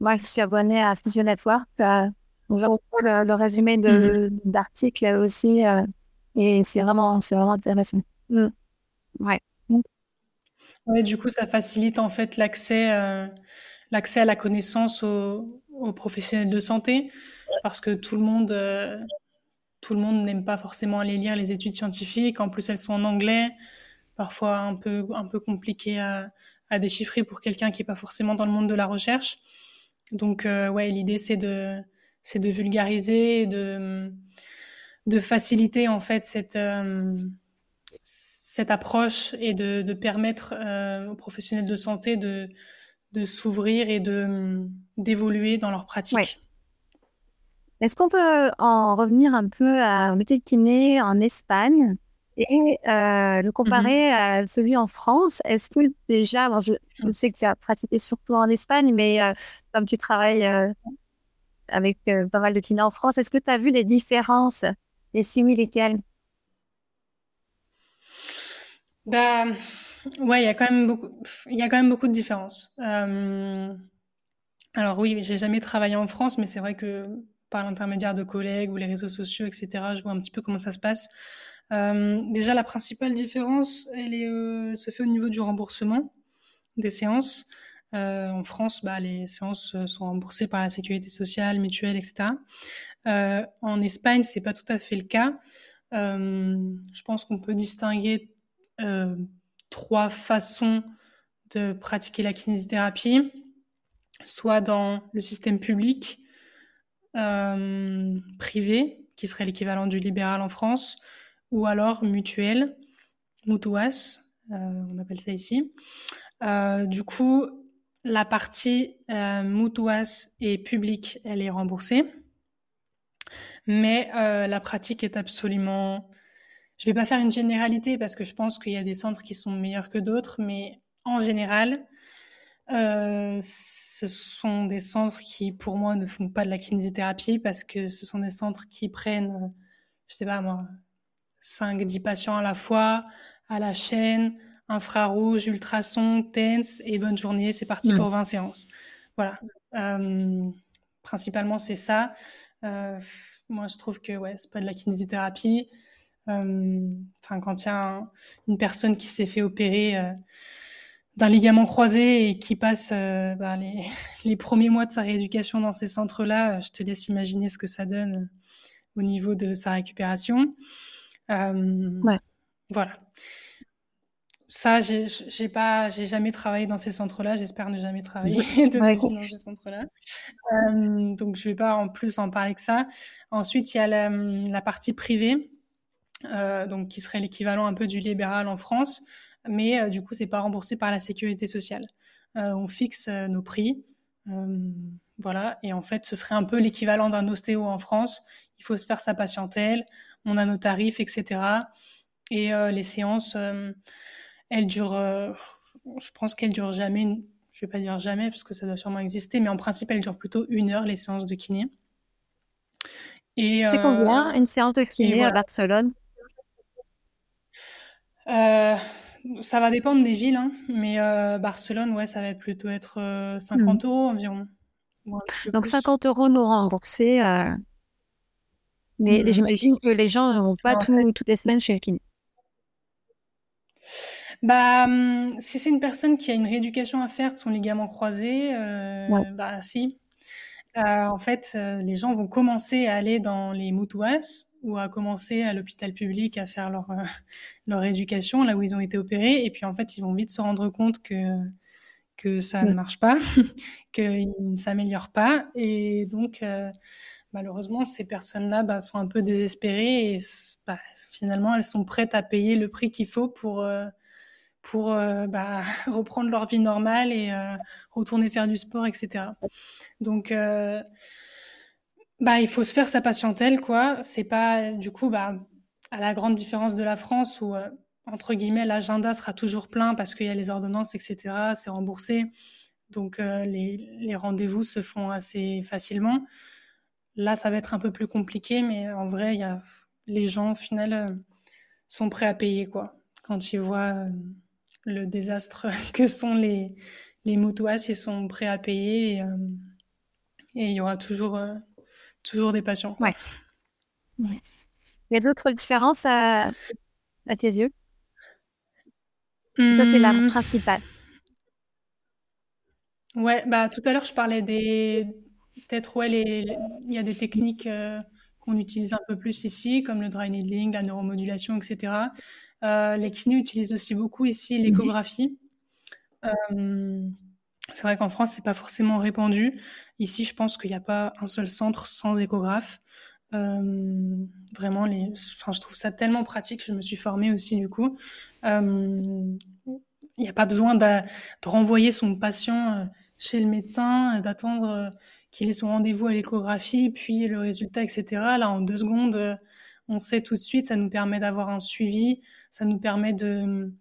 Moi, je suis abonnée à Physio Network. Euh, le, le, résumé de, mhm. d'articles aussi. Euh, et c'est vraiment, c'est vraiment intéressant. Mm. Ouais. Ouais, du coup, ça facilite en fait l'accès l'accès à la connaissance aux, professionnels de santé parce que tout le monde tout le monde n'aime pas forcément aller lire les études scientifiques. En plus, elles sont en anglais, parfois un peu, un peu compliquées à, à déchiffrer pour quelqu'un qui n'est pas forcément dans le monde de la recherche. Donc, euh, ouais, l'idée, c'est de, de vulgariser, de, de faciliter en fait cette, euh, cette approche et de, de permettre euh, aux professionnels de santé de, de s'ouvrir et d'évoluer dans leur pratique. Est-ce qu'on peut en revenir un peu à un métier de kiné en Espagne et euh, le comparer à celui en France? Est-ce que déjà, je, sais que tu as pratiqué surtout en Espagne, mais euh, comme tu travailles euh, avec pas mal de kinés en France, est-ce que tu as vu les différences, les similitudes? Bah, ouais, il y a quand même beaucoup, il y a quand même beaucoup de différences. alors oui, j'ai jamais travaillé en France, mais c'est vrai que par l'intermédiaire de collègues ou les réseaux sociaux, etc. Je vois un petit peu comment ça se passe. Euh, déjà, la principale différence, elle euh, se fait au niveau du remboursement des séances. Euh, en France, bah, les séances sont remboursées par la sécurité sociale, mutuelle, etc. en Espagne, c'est pas tout à fait le cas. je pense qu'on peut distinguer trois façons de pratiquer la kinésithérapie, soit dans le système public, euh, privé, qui serait l'équivalent du libéral en France, ou alors mutuel, mutuas, euh, on appelle ça ici. Euh, du coup, la partie mutuas et publique, elle est remboursée. Mais la pratique est absolument... Je ne vais pas faire une généralité parce que je pense qu'il y a des centres qui sont meilleurs que d'autres, mais en général, euh, ce sont des centres qui, pour moi, ne font pas de la kinésithérapie parce que ce sont des centres qui prennent, euh, je sais pas moi, 5-10 patients à la fois, à la chaîne, infrarouge, ultrason, TENS, et bonne journée, c'est parti mmh. pour 20 séances. Voilà. Euh, principalement, c'est ça. moi, je trouve que ouais, c'est pas de la kinésithérapie. Enfin, quand il y a une personne qui s'est fait opérer d'un ligament croisé et qui passe euh, bah, les, premiers mois de sa rééducation dans ces centres-là, je te laisse imaginer ce que ça donne euh, au niveau de sa récupération. Euh, ouais. Voilà. Ça, j'ai pas, j'ai jamais travaillé dans ces centres-là. J'espère ne jamais travailler dans ces centres-là. donc, je vais pas en plus en parler que ça. Ensuite, il y a la, la partie privée, donc qui serait l'équivalent un peu du libéral en France mais euh, du coup, c'est pas remboursé par la sécurité sociale. Euh, on fixe euh, nos prix. voilà, et en fait, ce serait un peu l'équivalent d'un ostéo en France. Il faut se faire sa patientèle, on a nos tarifs, etc. Et les séances, elles durent, je pense qu'elles durent jamais, je vais pas dire jamais parce que ça doit sûrement exister, mais en principe, elles durent plutôt une heure, les séances de kiné. C'est combien une séance de kiné à Barcelone? Ça va dépendre des villes, hein, mais euh, Barcelone, ouais, ça va plutôt être 50 euh, euros environ. Donc 50 euros nous remboursés. Euh, mais mmh. j'imagine que les gens n'ont pas tout, toutes les semaines chez le kiné. Bah, hum, si c'est une personne qui a une rééducation à faire de son ligament croisé, bah si. en fait, les gens vont commencer à aller dans les moutouas ou à commencer à l'hôpital public à faire leur, euh, leur éducation, là où ils ont été opérés. Et puis en fait, ils vont vite se rendre compte que, que ça ne marche pas, qu'ils ne s'améliorent pas. Et donc, euh, malheureusement, ces personnes-là bah, sont un peu désespérées et bah, finalement, elles sont prêtes à payer le prix qu'il faut pour, euh, pour bah, reprendre leur vie normale et retourner faire du sport, etc. Donc, bah, il faut se faire sa patientèle, quoi. C'est pas, du coup, bah, à la grande différence de la France où, euh, entre guillemets, l'agenda sera toujours plein parce qu'il y a les ordonnances, etc. C'est remboursé. Donc, euh, les, rendez-vous se font assez facilement. Là, ça va être un peu plus compliqué, mais en vrai, y a, les gens, au final, euh, sont prêts à payer, quoi. Quand ils voient le désastre que sont les, les moutouas, ils sont prêts à payer et il y aura toujours toujours des patients. Ouais. Il y a d'autres différences à, tes yeux? Ça, c'est l'arme Mmh. principale. Ouais, bah, tout à l'heure, je parlais des peut-être, ouais, les il y a des techniques, heu, qu'on utilise un peu plus ici, comme le dry needling, la neuromodulation et cetera. Heu, les kinés utilisent aussi beaucoup ici l'échographie. Hem, c'est vrai qu'en France, c'est pas forcément répandu. Ici, je pense qu'il y a pas un seul centre sans échographe. Hem, vraiment les enfin, je trouve ça tellement pratique. Je me suis formée aussi du coup. Hem, il y a pas besoin de de renvoyer son patient, heu, chez le médecin, d'attendre, qu'il ait son rendez-vous à l'échographie, puis le résultat et cetera. Là, en 2 secondes, on sait tout de suite. Ça nous permet d'avoir un suivi, ça nous permet de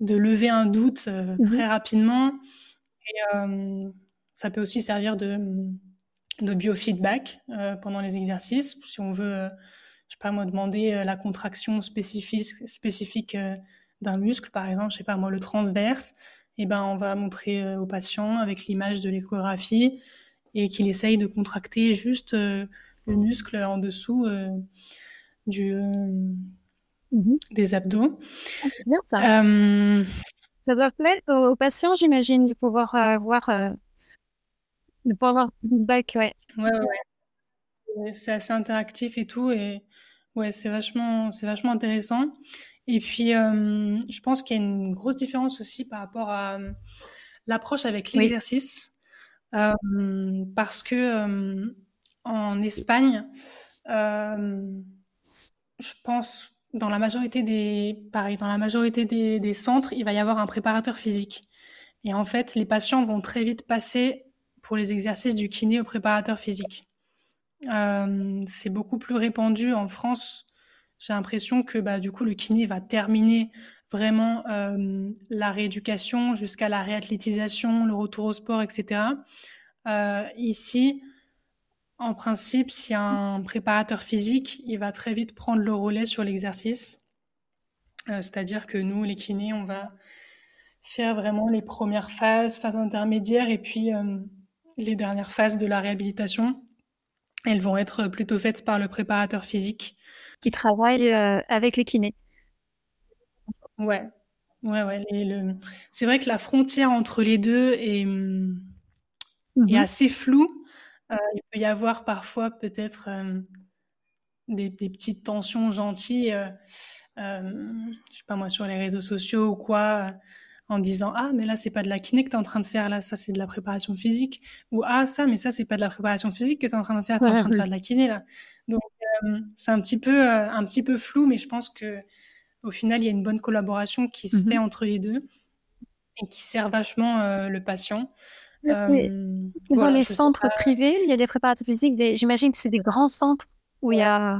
de lever un doute, Mmh très rapidement et hem, ça peut aussi servir de, de biofeedback, heu, pendant les exercices. Si on veut, heu, je sais pas moi, demander, heu, la contraction spécifique d'un muscle, par exemple, je sais pas moi, le transverse et ben, on va montrer, au patient avec l'image de l'échographie et qu'il essaye de contracter juste, le muscle en dessous, du, Mmh des abdos. Ah, c'est bien ça. Ça doit plaire aux patients, j'imagine, de pouvoir, heu, voir, heu, de pouvoir avoir feedback, ouais. ouais, ouais. C'est assez interactif et tout et ouais, c'est vachement c'est vachement intéressant et puis, je pense qu'il y a une grosse différence aussi par rapport à, l'approche avec Oui. l'exercice, parce que, en Espagne, je pense dans la majorité des dans la majorité des centres, il va y avoir un préparateur physique et en fait, les patients vont très vite passer pour les exercices du kiné au préparateur physique. Euh, c'est beaucoup plus répandu en France. J'ai l'impression que bah, du coup, le kiné va terminer vraiment euh, la rééducation jusqu'à la réathlétisation, le retour au sport, etc. Euh, ici, en principe, s'il y a un préparateur physique, il va très vite prendre le relais sur l'exercice. Euh, C'est-à-dire que nous, les kinés, on va faire vraiment les premières phases, phases intermédiaires, et puis euh, les dernières phases de la réhabilitation. Elles vont être plutôt faites par le préparateur physique. Qui travaille, heu, avec les kinés. Ouais, ouais, ouais. Le... C'est vrai que la frontière entre les deux est, mmh, est Mmh assez floue. Euh, il peut y avoir parfois peut-être euh, des, des, petites tensions gentilles, euh, je sais pas moi, sur les réseaux sociaux ou quoi, en disant Ah, mais là, c'est pas de la kiné que tu es en train de faire, là, ça, c'est de la préparation physique. Ou Ah, ça, mais ça, c'est pas de la préparation physique que tu es en train de faire, tu es en train de faire de la kiné, là. Donc, c'est un, petit peu, un petit peu flou, mais je pense que au final, il y a une bonne collaboration qui se mmh fait entre les deux et qui sert vachement euh, le patient. Euh, dans les centres privés, il y a des préparateurs physiques, des... j'imagine que c'est des grands centres où ouais. il y a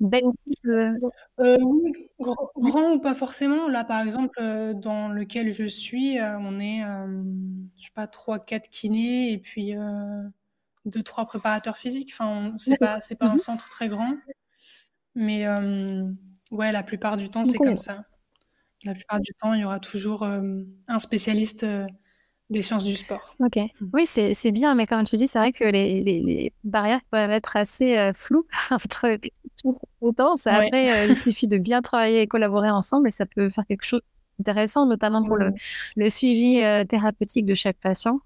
belle euh, euh, oui, grand, grand, ou pas forcément. Là, par exemple, euh, dans lequel je suis, euh, on est, je sais pas, 3-4 kinés et puis 2-3 préparateurs physiques. Enfin, c'est pas, pas un centre très grand. Mais ouais, la plupart du temps, c'est comme ça. La plupart du temps, il y aura toujours un spécialiste des sciences du sport. Ok. Mmh. Oui, c'est bien, mais comme tu dis, c'est vrai que les, les, les, barrières peuvent être assez euh, floues entre compétences. Après, ouais. euh, il suffit de bien travailler et collaborer ensemble et ça peut faire quelque chose d'intéressant, notamment pour le, le, suivi euh, thérapeutique de chaque patient.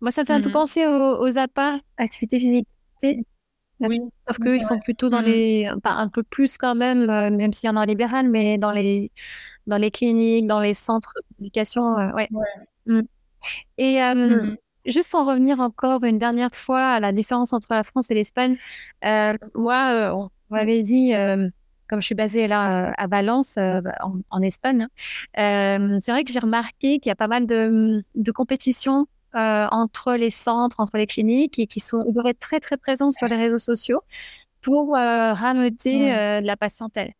Moi, ça me fait mmh. tout penser aux, aux APA, activités physiques. Oui. Sauf qu'eux, ils sont plutôt dans les, pas un peu plus quand même, même s'il y en a en libéral, mais dans les, dans les cliniques, dans les centres d'éducation, euh, ouais. ouais. Mm. Et euh, mm. juste pour revenir encore une dernière fois à la différence entre la France et l'Espagne, euh, moi, on m'avait dit, comme je suis basée là à Valence, en, en, Espagne, c'est vrai que j'ai remarqué qu'il y a pas mal de, de compétitions euh, entre les centres, entre les cliniques et qui sont, ils doivent être très très présents sur les réseaux sociaux pour euh, rameuter euh, la patientèle.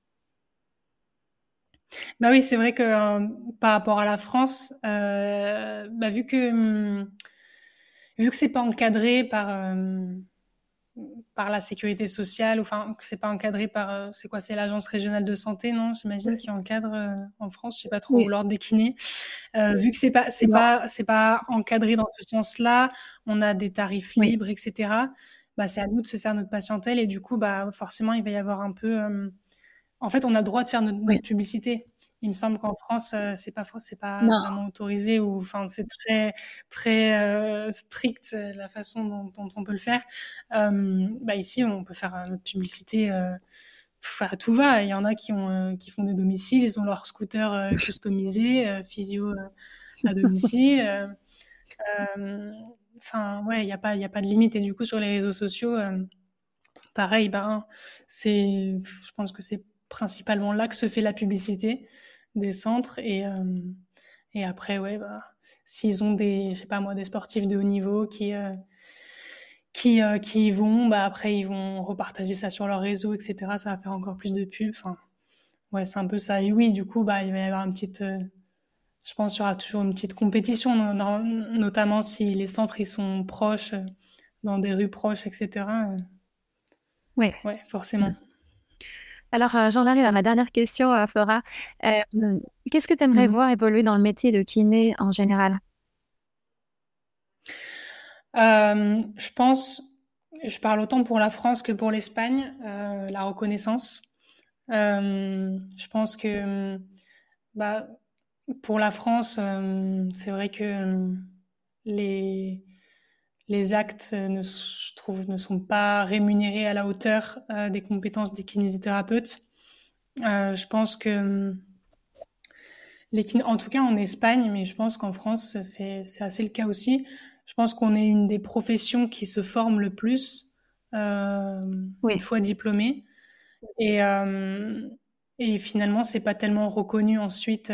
Bah oui, c'est vrai que euh, par rapport à la France, bah vu que hum, vu que c'est pas encadré par par la sécurité sociale, enfin que c'est pas encadré par c'est quoi c'est l'agence régionale de santé non j'imagine qui encadre euh, en France je sais pas trop Oui. ou l'ordre des kinés euh, vu que c'est pas c'est pas c'est pas encadré dans ce sens-là on a des tarifs libres etc bah c'est à nous de se faire notre patientèle et du coup bah forcément il va y avoir un peu euh, en fait on a le droit de faire notre, Oui. publicité Il me semble qu'en France, c'est pas c'est pas vraiment autorisé ou enfin c'est très très strict la façon dont, on peut le faire. bah ici, on peut faire notre publicité Enfin, tout va. Il y en a qui, ont, qui font des domiciles, ils ont leur scooter customisé, physio à domicile. Enfin, ouais, il n'y a, pas, y a pas de limite. Et du coup, sur les réseaux sociaux, pareil, ben, c'est, je pense que c'est principalement là que se fait la publicité des centres. Et, euh, et après, ouais, bah, s'ils ont des, je sais pas moi, des sportifs de haut niveau qui, euh, qui, euh, qui y vont, bah, après, ils vont repartager ça sur leur réseau, etc. Ça va faire encore plus de pubs. Enfin, ouais, c'est un peu ça. Et oui, du coup, bah, il va y avoir une petite. je pense qu'il y aura toujours une petite compétition, notamment si les centres ils sont proches, dans des rues proches, etc. Oui. Ouais, forcément. Alors, euh, j'en arrive à ma dernière question, euh, Flora. Euh, qu'est-ce que tu aimerais mmh voir évoluer dans le métier de kiné en général? je pense, je parle autant pour la France que pour l'Espagne, la reconnaissance. je pense que bah, pour la France, c'est vrai que les, les actes, euh, ne, je trouve, ne sont pas rémunérés à la hauteur euh, des compétences des kinésithérapeutes. Euh, je pense que les en tout cas en Espagne, mais je pense qu'en France, c'est assez le cas aussi. Je pense qu'on est une des professions qui se forme le plus une fois diplômé. Et, et finalement, c'est pas tellement reconnu ensuite.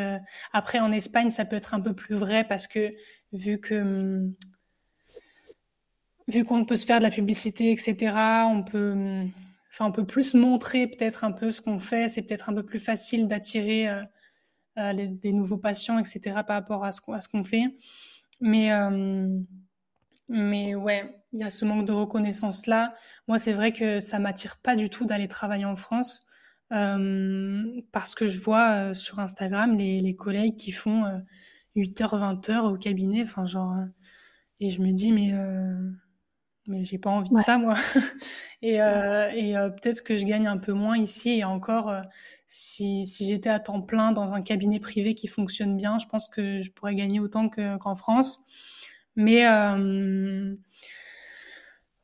après, en Espagne, ça peut être un peu plus vrai parce que vu que hum, vu qu'on peut se faire de la publicité, etc., on peut, enfin, on peut plus montrer peut-être un peu ce qu'on fait. C'est peut-être un peu plus facile d'attirer euh, euh, des nouveaux patients, etc., par rapport à ce qu'on fait. Mais, euh, mais ouais, il y a ce manque de reconnaissance là. Moi, c'est vrai que ça m'attire pas du tout d'aller travailler en France. parce que je vois sur Instagram les, les, collègues qui font 8h, 20h au cabinet, enfin genre, et je me dis mais mais j'ai pas envie de ça moi. et, euh, et euh, peut-être que je gagne un peu moins ici et encore euh, si, si j'étais à temps plein dans un cabinet privé qui fonctionne bien, je pense que je pourrais gagner autant qu'en France. Mais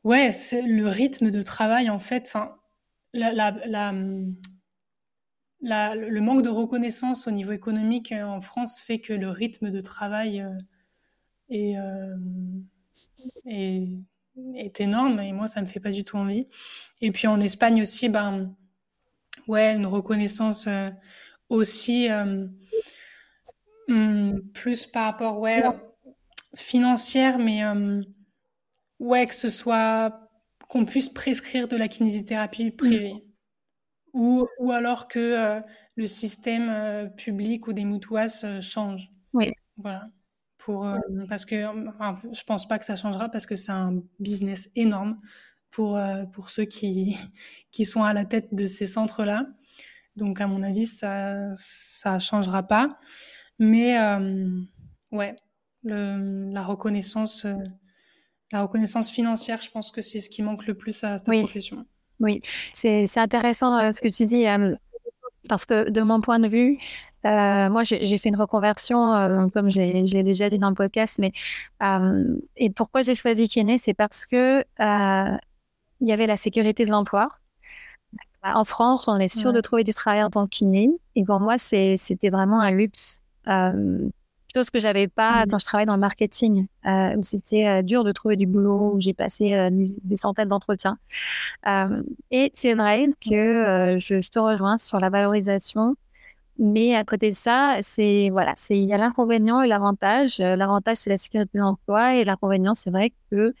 ouais, le rythme de travail en fait, enfin la, la, la, le manque de reconnaissance au niveau économique en France fait que le rythme de travail est, est est énorme et moi ça me fait pas du tout envie. Et puis en Espagne aussi, ben ouais, une reconnaissance euh, aussi euh, hmm, plus par rapport ouais financière, mais euh, ouais que ce soit qu'on puisse prescrire de la kinésithérapie privée. Mm. Ou, ou, alors que le système public ou des moutouas change. Oui. Voilà. Pour, euh, parce que enfin, je pense pas que ça changera parce que c'est un business énorme pour, euh, pour ceux qui, qui sont à la tête de ces centres-là. Donc, à mon avis, ça ça changera pas. Mais euh, ouais, le, la reconnaissance, la reconnaissance financière, je pense que c'est ce qui manque le plus à cette profession. Oui, c'est intéressant ce que tu dis, parce que de mon point de vue, euh, moi, j'ai fait une reconversion, euh, comme je l'ai déjà dit dans le podcast, mais euh, et pourquoi j'ai choisi kiné, c'est parce que il y avait la sécurité de l'emploi. En France, on est sûr de trouver du travail en tant que kiné, et pour moi, c'était vraiment un luxe, chose que j'avais pas mmh. quand je travaillais dans le marketing, où c'était dur de trouver du boulot, où j'ai passé des centaines d'entretiens. et c'est vrai que je, je te rejoins sur la valorisation mais à côté de ça, c'est voilà, c'est il y a l'inconvénient et l'avantage. Euh, l'avantage, c'est la sécurité de l'emploi et l'inconvénient, c'est vrai que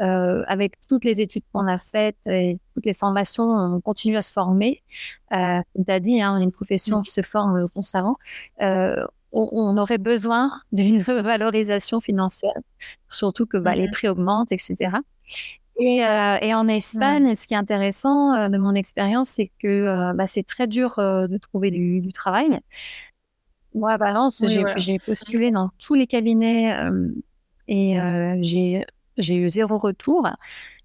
euh, avec toutes les études qu'on a faites et toutes les formations, on continue à se former. Euh, comme tu as dit, hein, on est une profession mmh. qui se forme constamment. Euh, on, aurait besoin d'une valorisation financière, surtout que bah, les mmh prix augmentent, etc. Et, euh, et, en Espagne, ce qui est intéressant euh, de mon expérience, c'est que euh, bah, c'est très dur de trouver du, du, travail. Moi, à Valence, j'ai postulé dans tous les cabinets et j'ai eu zéro retour.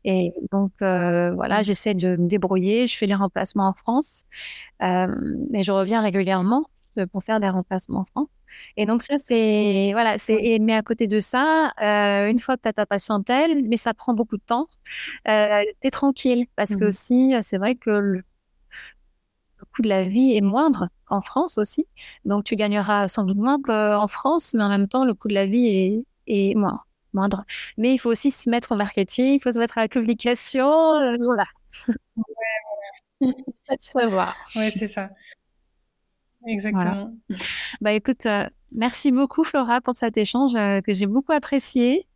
Et donc, voilà, j'essaie de me débrouiller. Je fais les remplacements en France, mais je reviens régulièrement. Pour faire des remplacements en France. Et donc ça, c'est voilà, c'est mais à côté de ça, euh, une fois que tu as ta patientèle, mais ça prend beaucoup de temps, euh, tu es tranquille parce que mmh aussi, c'est vrai que le, coût de la vie est moindre en France aussi. Donc tu gagneras sans doute moins qu'en France, mais en même temps, le coût de la vie est, est moins, moindre. Mais il faut aussi se mettre au marketing, il faut se mettre à la communication, euh, voilà. Ouais, voilà. Ouais, c'est ça. Exactement. Bah écoute, euh, merci beaucoup Flora pour cet échange euh, que j'ai beaucoup apprécié.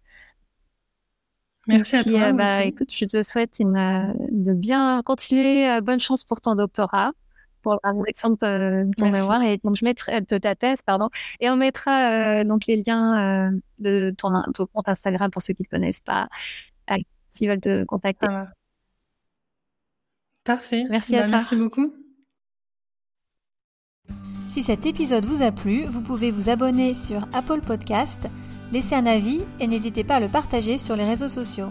Merci à toi. Euh, bah, écoute, je te souhaite une, de bien continuer. bonne chance pour ton doctorat, pour la de ton mémoire. Et donc, je mettrai de ta thèse, pardon. Et on mettra donc les liens de ton, compte Instagram pour ceux qui ne te connaissent pas, s'ils veulent te contacter. Parfait. Merci à bah, toi. Merci beaucoup. Si cet épisode vous a plu, vous pouvez vous abonner sur Apple Podcast, laisser un avis et n'hésitez pas à le partager sur les réseaux sociaux.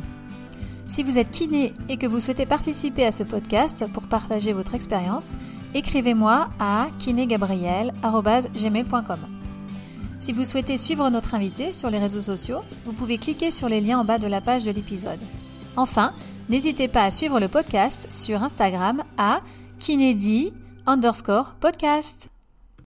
Si vous êtes kiné et que vous souhaitez participer à ce podcast pour partager votre expérience, écrivez-moi à kinégabriel.gmail.com. Si vous souhaitez suivre notre invité sur les réseaux sociaux, vous pouvez cliquer sur les liens en bas de la page de l'épisode. Enfin, n'hésitez pas à suivre le podcast sur Instagram à kinédi underscore podcast.